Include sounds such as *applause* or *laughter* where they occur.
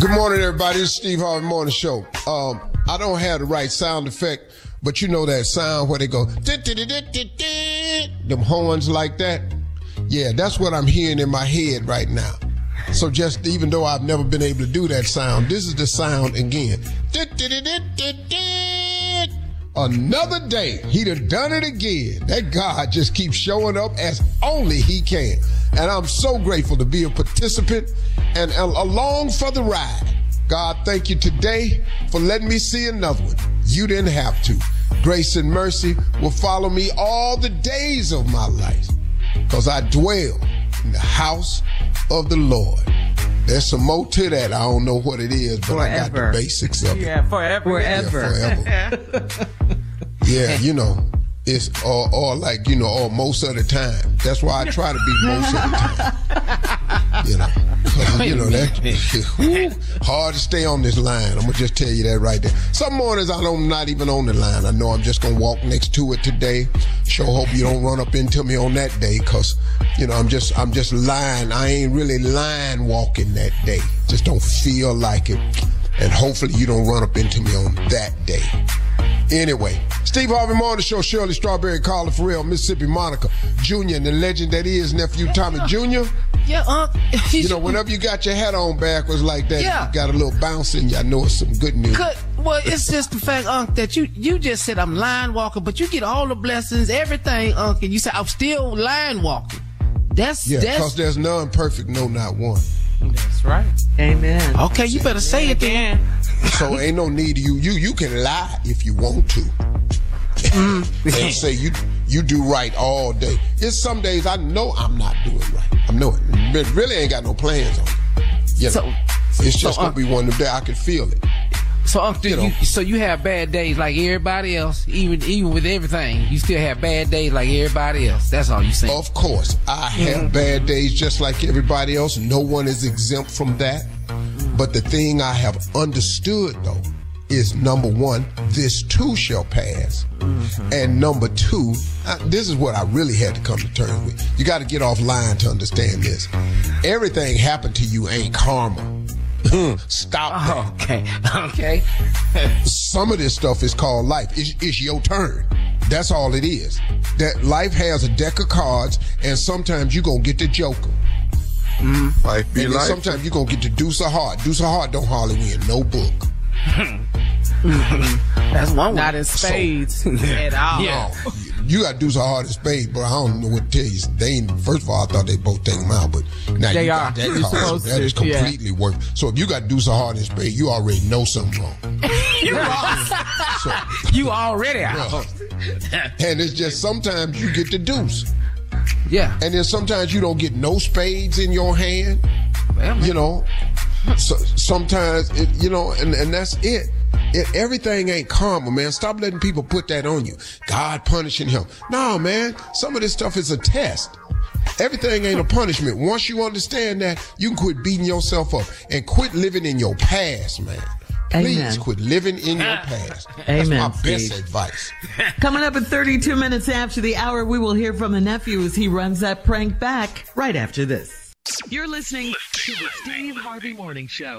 Good morning, everybody. It's Steve Harvey Morning Show. Um, I don't have the right sound effect, but you know that sound where they go, them horns like that. Yeah, that's what I'm hearing in my head right now. So just even though I've never been able to do that sound, this is the sound again. Another day, he'd have done it again. That God just keeps showing up as only he can. And I'm so grateful to be a participant and along for the ride. God, thank you today for letting me see another one. You didn't have to. Grace and mercy will follow me all the days of my life because I dwell in the house of the Lord. There's some more to that. I don't know what it is, but forever. I got the basics of it. Yeah, forever. Forever. Yeah, forever. *laughs* *laughs* yeah, you know, it's all, all like, you know, all most of the time. That's why I try to be most of the time. *laughs* you know, you know that *laughs* hard to stay on this line. I'm gonna just tell you that right there. Some mornings I don't, I'm not even on the line. I know I'm just gonna walk next to it today. Sure hope you don't run up into me on that day, cause you know I'm just I'm just lying. I ain't really lying walking that day. Just don't feel like it, and hopefully you don't run up into me on that day. Anyway, Steve Harvey Morning Show, Shirley Strawberry, Carla Ferrell, Mississippi Monica Jr., and the legend that is nephew Tommy Jr. Yeah, uh, *laughs* you know, whenever you got your hat on backwards like that, yeah. you got a little bounce in you. I know it's some good news. Well, it's just the fact, Unc, that you you just said I'm line walking, but you get all the blessings, everything, Unc, and you say I'm still line walking. That's yeah, because there's none perfect, no, not one. That's right. Amen. Okay, you better say it then. So ain't no need you. You you can lie if you want to. Mm. and say you you do right all day. It's some days I know I'm not doing right. I'm knowing. But really ain't got no plans on it. You know? So, it's just so, gonna be one of them days I can feel it. So, Uncle, you, know, you, so you have bad days like everybody else, even even with everything. You still have bad days like everybody else. That's all you saying. Of course, I have mm-hmm. bad days just like everybody else. No one is exempt from that. But the thing I have understood though is number one, this too shall pass, mm-hmm. and number two, I, this is what I really had to come to terms with. You got to get offline to understand this. Everything happened to you ain't karma. Stop oh, Okay. *laughs* Okay. Some of this stuff is called life. It's, it's your turn. That's all it is. That life has a deck of cards, and sometimes you're going to get the joker. Mm, life be and life. Sometimes you're going to get the deuce of heart. Deuce of heart don't hardly win no book. *laughs* That's one. Not in spades so, *laughs* at all. Yeah. You got to do so hard in spade, but I don't know what to tell you. They ain't, first of all, I thought they both take them out, but now They you are. got that You're car, so that to, is yeah. completely work. So if you got to do so hard in spade, you already know something wrong. *laughs* You, al- So, you already out. and it's just sometimes you get the deuce, Yeah. and then sometimes you don't get no spades in your hand. Well. You know, so, sometimes it, you know, and, and that's it. It. Everything ain't karma, man. Stop letting people put that on you. God punishing him. No, man. Some of this stuff is a test. Everything ain't a punishment. Once you understand that, you can quit beating yourself up and quit living in your past, man. Please Amen. quit living in your *laughs* past. That's Amen, my best advice. Coming up at 32 minutes after the hour, we will hear from the nephew as he runs that prank back right after this. You're listening to the Steve Harvey Morning Show.